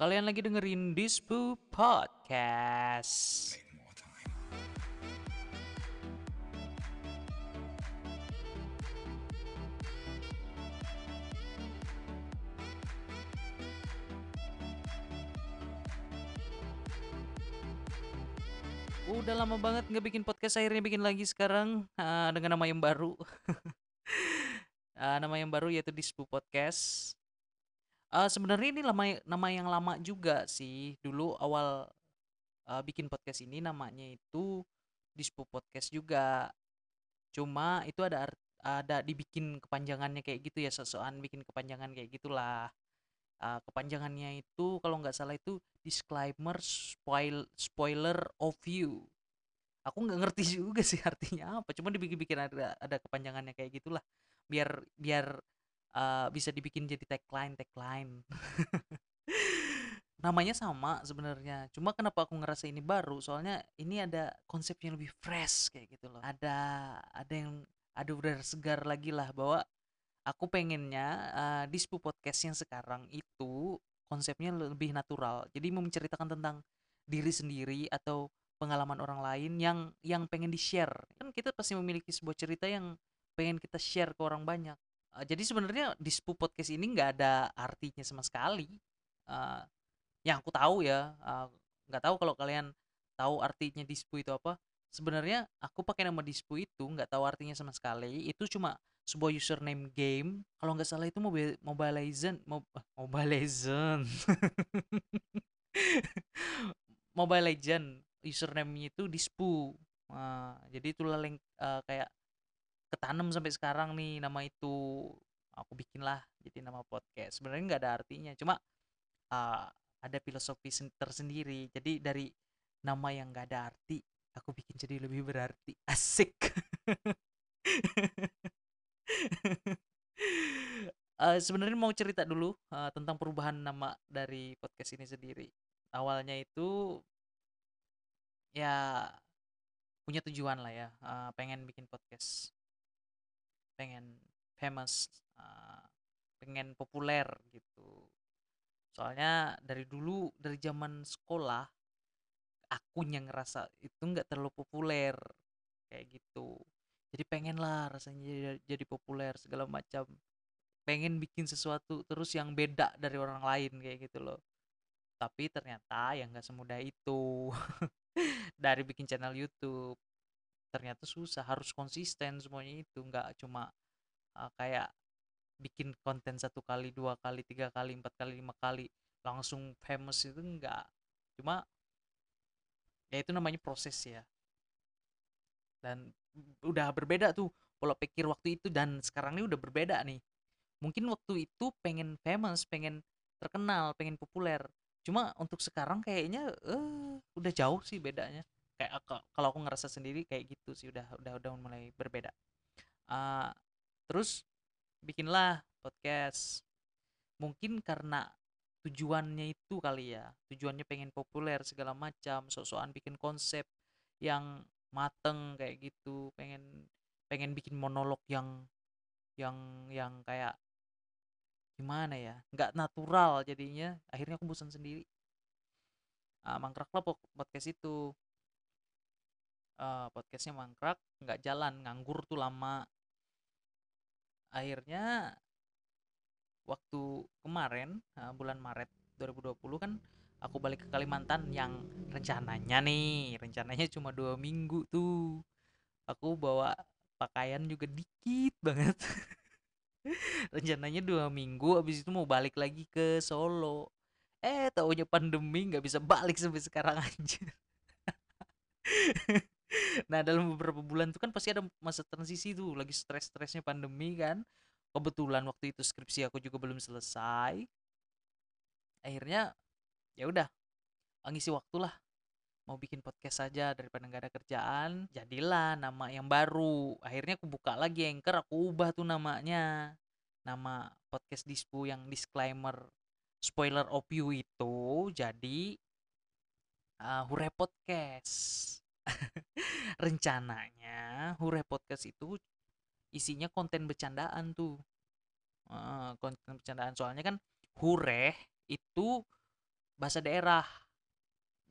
Kalian lagi dengerin Dispu Podcast. Udah lama banget nggak bikin podcast, akhirnya bikin lagi sekarang uh, dengan nama yang baru. uh, nama yang baru yaitu Dispu Podcast. Uh, sebenarnya ini nama nama yang lama juga sih. Dulu awal uh, bikin podcast ini namanya itu Dispu Podcast juga. Cuma itu ada ada dibikin kepanjangannya kayak gitu ya, sesuatu bikin kepanjangan kayak gitulah. Uh, kepanjangannya itu kalau nggak salah itu disclaimer spoil spoiler of you. Aku nggak ngerti juga sih artinya apa. Cuma dibikin-bikin ada ada kepanjangannya kayak gitulah. Biar biar uh, bisa dibikin jadi tagline tagline. Namanya sama sebenarnya. Cuma kenapa aku ngerasa ini baru? Soalnya ini ada konsep yang lebih fresh kayak gitu loh. Ada ada yang ada udara segar lagi lah bahwa aku pengennya uh, di Spu Podcast yang sekarang itu konsepnya lebih natural. Jadi mau menceritakan tentang diri sendiri atau pengalaman orang lain yang yang pengen di-share. Kan kita pasti memiliki sebuah cerita yang pengen kita share ke orang banyak. Uh, jadi sebenarnya di Spu Podcast ini nggak ada artinya sama sekali. Uh, yang aku tahu ya, nggak uh, tahu kalau kalian tahu artinya Dispu itu apa. Sebenarnya aku pakai nama Dispu itu nggak tahu artinya sama sekali. Itu cuma sebuah username game kalau nggak salah itu mobile mobile legend mob, mobile legend mobile legend username itu dispu nah, jadi itulah link uh, kayak ketanam sampai sekarang nih nama itu aku bikin lah jadi nama podcast. Sebenarnya nggak ada artinya cuma uh, ada filosofi tersendiri. Jadi dari nama yang nggak ada arti aku bikin jadi lebih berarti. Asik. Uh, sebenarnya mau cerita dulu uh, tentang perubahan nama dari podcast ini sendiri. Awalnya itu ya punya tujuan lah ya, uh, pengen bikin podcast, pengen famous, uh, pengen populer gitu. Soalnya dari dulu dari zaman sekolah aku yang ngerasa itu nggak terlalu populer kayak gitu. Jadi pengen lah rasanya jadi, jadi populer segala macam. Pengen bikin sesuatu terus yang beda dari orang lain kayak gitu loh. Tapi ternyata ya nggak semudah itu. Dari bikin channel YouTube ternyata susah harus konsisten semuanya itu nggak cuma uh, kayak bikin konten satu kali dua kali tiga kali empat kali lima kali langsung famous itu enggak cuma ya itu namanya proses ya. Dan udah berbeda tuh pola pikir waktu itu dan sekarang ini udah berbeda nih. Mungkin waktu itu pengen famous pengen terkenal pengen populer. Cuma untuk sekarang kayaknya uh, udah jauh sih bedanya kayak kalau aku ngerasa sendiri kayak gitu sih udah udah udah mulai berbeda. Uh, terus bikinlah podcast. Mungkin karena tujuannya itu kali ya tujuannya pengen populer segala macam sok-sokan bikin konsep yang mateng kayak gitu pengen pengen bikin monolog yang yang yang kayak gimana ya nggak natural jadinya akhirnya aku bosan sendiri. Uh, mangkrak lah podcast itu uh, podcastnya mangkrak nggak jalan nganggur tuh lama. Akhirnya waktu kemarin uh, bulan Maret 2020 kan aku balik ke Kalimantan yang rencananya nih rencananya cuma dua minggu tuh. Aku bawa pakaian juga dikit banget. Rencananya dua minggu abis itu mau balik lagi ke Solo. Eh taunya pandemi nggak bisa balik sampai sekarang aja nah dalam beberapa bulan tuh kan pasti ada masa transisi tuh lagi stres-stresnya pandemi kan. Kebetulan waktu itu skripsi aku juga belum selesai. Akhirnya ya udah ngisi waktu lah. Mau bikin podcast saja daripada nggak ada kerjaan jadilah nama yang baru. Akhirnya aku buka lagi anchor aku ubah tuh namanya. Nama podcast dispu yang disclaimer spoiler of you itu jadi uh, Hure Podcast rencananya Hure Podcast itu isinya konten bercandaan tuh uh, konten bercandaan soalnya kan Hure itu bahasa daerah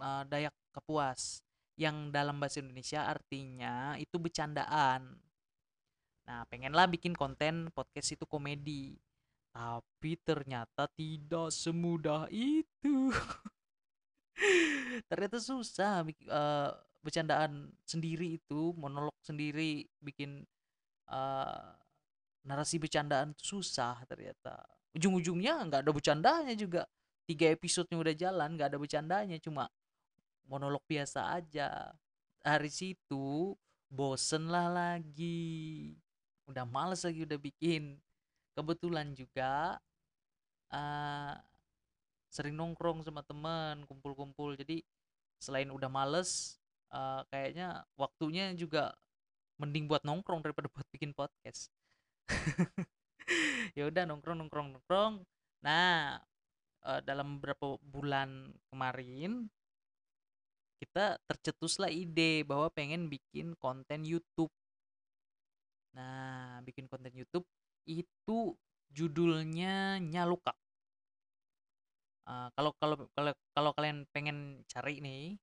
uh, Dayak Kapuas yang dalam bahasa Indonesia artinya itu bercandaan. Nah, pengenlah bikin konten podcast itu komedi. Tapi ternyata tidak semudah itu. ternyata susah uh, bercandaan sendiri itu, monolog sendiri, bikin uh, narasi bercandaan susah ternyata. Ujung-ujungnya nggak ada bercandanya juga. Tiga episodenya udah jalan, nggak ada bercandanya, cuma monolog biasa aja hari situ bosen lah lagi udah males lagi udah bikin kebetulan juga uh, sering nongkrong sama temen kumpul-kumpul jadi selain udah males uh, kayaknya waktunya juga mending buat nongkrong daripada buat bikin podcast ya udah nongkrong nongkrong nongkrong nah uh, dalam beberapa bulan kemarin kita tercetuslah ide bahwa pengen bikin konten YouTube. Nah, bikin konten YouTube itu judulnya Nyalukak. Uh, kalau kalau kalau kalau kalian pengen cari nih,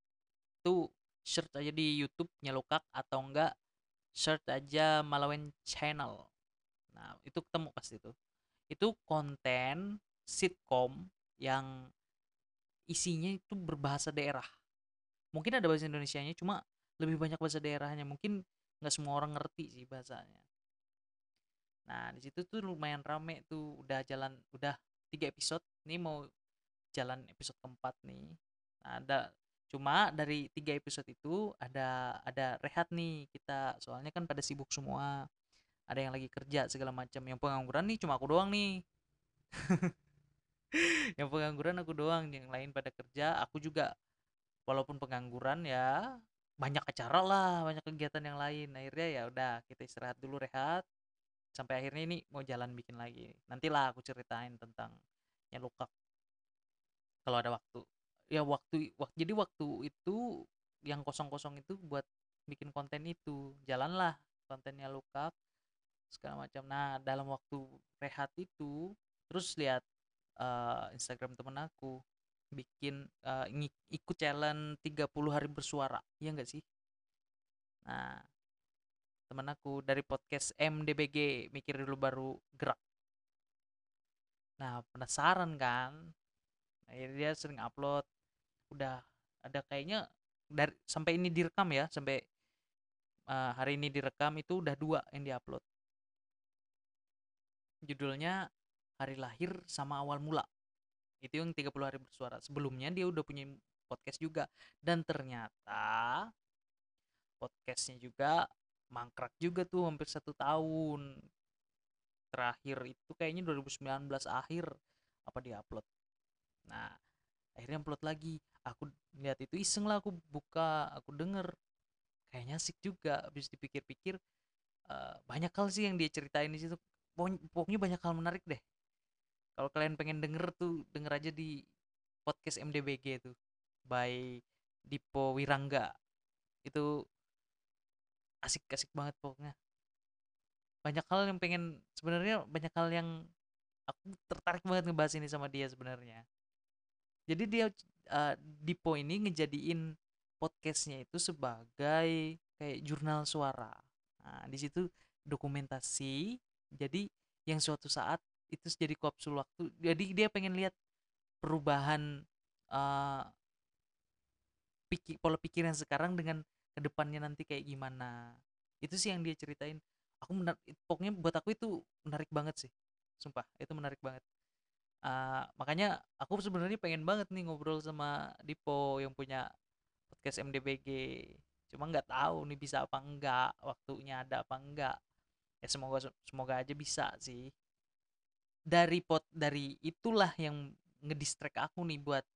tuh search aja di YouTube Nyalukak atau enggak search aja Malawen Channel. Nah, itu ketemu pasti itu. Itu konten sitkom yang isinya itu berbahasa daerah. Mungkin ada bahasa Indonesia-nya cuma lebih banyak bahasa daerahnya. Mungkin nggak semua orang ngerti sih bahasanya. Nah di situ tuh lumayan rame tuh. Udah jalan udah tiga episode. Ini mau jalan episode keempat nih. Nah, ada cuma dari tiga episode itu ada ada rehat nih kita. Soalnya kan pada sibuk semua. Ada yang lagi kerja segala macam. Yang pengangguran nih cuma aku doang nih. Yang pengangguran aku doang yang lain pada kerja aku juga. Walaupun pengangguran ya banyak acara lah banyak kegiatan yang lain. Akhirnya ya udah kita istirahat dulu rehat. Sampai akhirnya ini mau jalan bikin lagi. Nantilah aku ceritain tentang yang luka kalau ada waktu ya waktu waktu jadi waktu itu yang kosong-kosong itu buat bikin konten itu jalanlah kontennya luka segala macam. Nah dalam waktu rehat itu terus lihat uh, Instagram temen aku bikin uh, ikut challenge 30 hari bersuara iya enggak sih? Nah teman aku dari podcast MDBG mikir dulu baru gerak. Nah penasaran kan? Akhirnya dia sering upload udah ada kayaknya dari sampai ini direkam ya sampai uh, hari ini direkam itu udah dua yang diupload. Judulnya hari lahir sama awal mula. Itu yang 30 hari bersuara. Sebelumnya dia udah punya podcast juga. Dan ternyata podcastnya juga mangkrak juga tuh hampir satu tahun. Terakhir itu kayaknya 2019 akhir apa dia upload nah akhirnya upload lagi aku lihat itu iseng lah aku buka aku denger. Kayaknya asik juga habis dipikir-pikir uh, banyak hal sih yang dia ceritain di situ. Pokoknya banyak hal menarik deh. Kalau kalian pengen denger tuh denger aja di podcast MDBG tuh by Dipo Wirangga. Itu asik-asik banget pokoknya. Banyak hal yang pengen sebenarnya banyak hal yang aku tertarik banget ngebahas ini sama dia sebenarnya. Jadi dia uh, Dipo ini ngejadiin podcastnya itu sebagai kayak jurnal suara. Nah di situ dokumentasi. Jadi yang suatu saat itu jadi kapsul waktu jadi dia pengen lihat perubahan uh, pikir pola pikir yang sekarang dengan ke depannya nanti kayak gimana. Itu sih yang dia ceritain. Aku menar pokoknya buat aku itu menarik banget sih. Sumpah itu menarik banget uh, makanya aku sebenarnya pengen banget nih ngobrol sama Dipo yang punya podcast MDBG cuma nggak tahu nih bisa apa enggak waktunya ada apa enggak ya semoga semoga aja bisa sih. Dari pot dari itulah yang ngedistract aku nih buat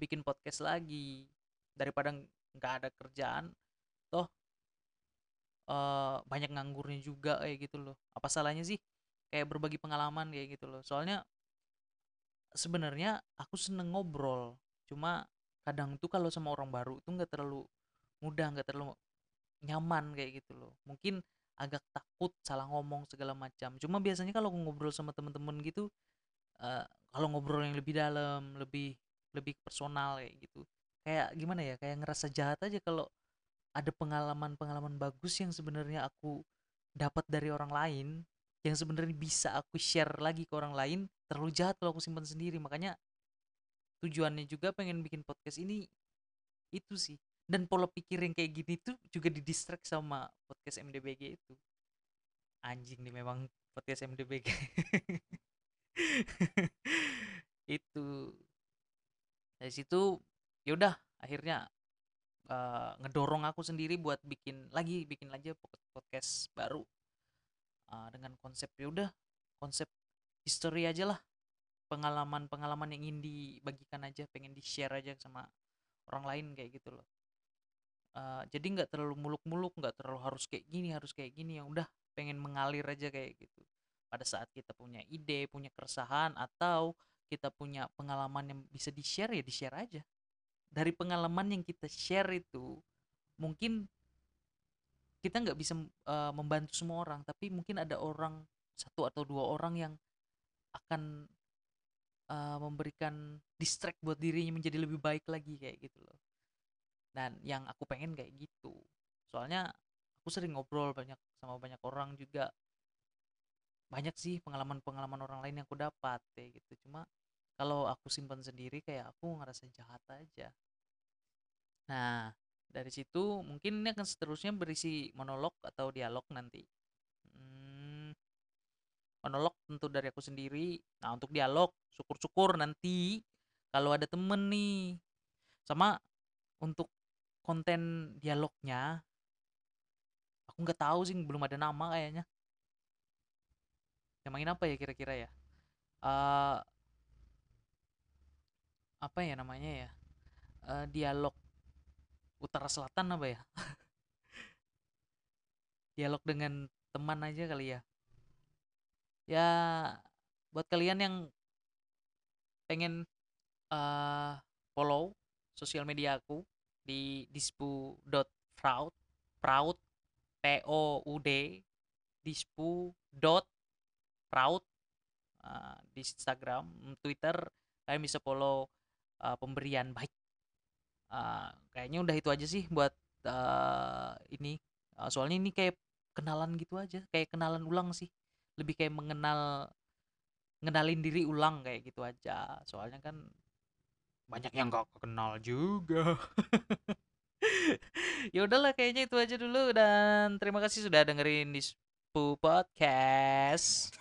bikin podcast lagi. Daripada nggak ada kerjaan toh uh, banyak nganggurnya juga kayak gitu loh. Apa salahnya sih kayak berbagi pengalaman kayak gitu loh? Soalnya sebenarnya aku seneng ngobrol. Cuma kadang tuh kalau sama orang baru tuh nggak terlalu mudah nggak terlalu nyaman kayak gitu loh. Mungkin agak takut salah ngomong segala macam. Cuma biasanya kalau ngobrol sama temen-temen gitu uh, kalau ngobrol yang lebih dalam lebih lebih personal kayak gitu kayak gimana ya kayak ngerasa jahat aja kalau ada pengalaman-pengalaman bagus yang sebenarnya aku dapat dari orang lain yang sebenarnya bisa aku share lagi ke orang lain terlalu jahat kalau aku simpan sendiri. Makanya tujuannya juga pengen bikin podcast ini itu sih. Dan pola pikir yang kayak gini tuh juga didistract sama podcast MDBG itu. Anjing nih memang podcast MDBG itu. Dari situ yaudah akhirnya uh, ngedorong aku sendiri buat bikin lagi bikin aja podcast baru. Uh, dengan konsep yaudah konsep history aja lah. Pengalaman-pengalaman yang ingin dibagikan aja pengen di share aja sama orang lain kayak gitu loh. Uh, jadi nggak terlalu muluk-muluk nggak terlalu harus kayak gini harus kayak gini yang udah pengen mengalir aja kayak gitu. Pada saat kita punya ide punya keresahan atau kita punya pengalaman yang bisa di share ya di share aja. Dari pengalaman yang kita share itu mungkin kita nggak bisa uh, membantu semua orang tapi mungkin ada orang satu atau dua orang yang akan uh, memberikan distract buat dirinya menjadi lebih baik lagi kayak gitu loh. Dan yang aku pengen kayak gitu. Soalnya aku sering ngobrol banyak sama banyak orang juga. Banyak sih pengalaman-pengalaman orang lain yang aku dapat kayak gitu. Cuma kalau aku simpan sendiri kayak aku ngerasa jahat aja. Nah dari situ mungkin ini akan seterusnya berisi monolog atau dialog nanti monolog tentu dari aku sendiri nah untuk dialog syukur-syukur nanti kalau ada temen nih sama untuk konten dialognya aku nggak tahu sih belum ada nama kayaknya Nyamain apa ya kira-kira ya? Uh, apa ya namanya ya? Uh, dialog utara selatan apa ya? dialog dengan teman aja kali ya. Ya buat kalian yang pengen uh, follow sosial media aku di dispu.proud proud p o u d dispu dot proud uh, di Instagram, Twitter kalian bisa follow uh, pemberian baik. Uh, kayaknya udah itu aja sih buat uh, ini. Uh, soalnya ini kayak kenalan gitu aja, kayak kenalan ulang sih. Lebih kayak mengenal ngenalin diri ulang kayak gitu aja. Soalnya kan banyak yang gak kenal juga. ya udahlah kayaknya itu aja dulu dan terima kasih sudah dengerin di Podcast.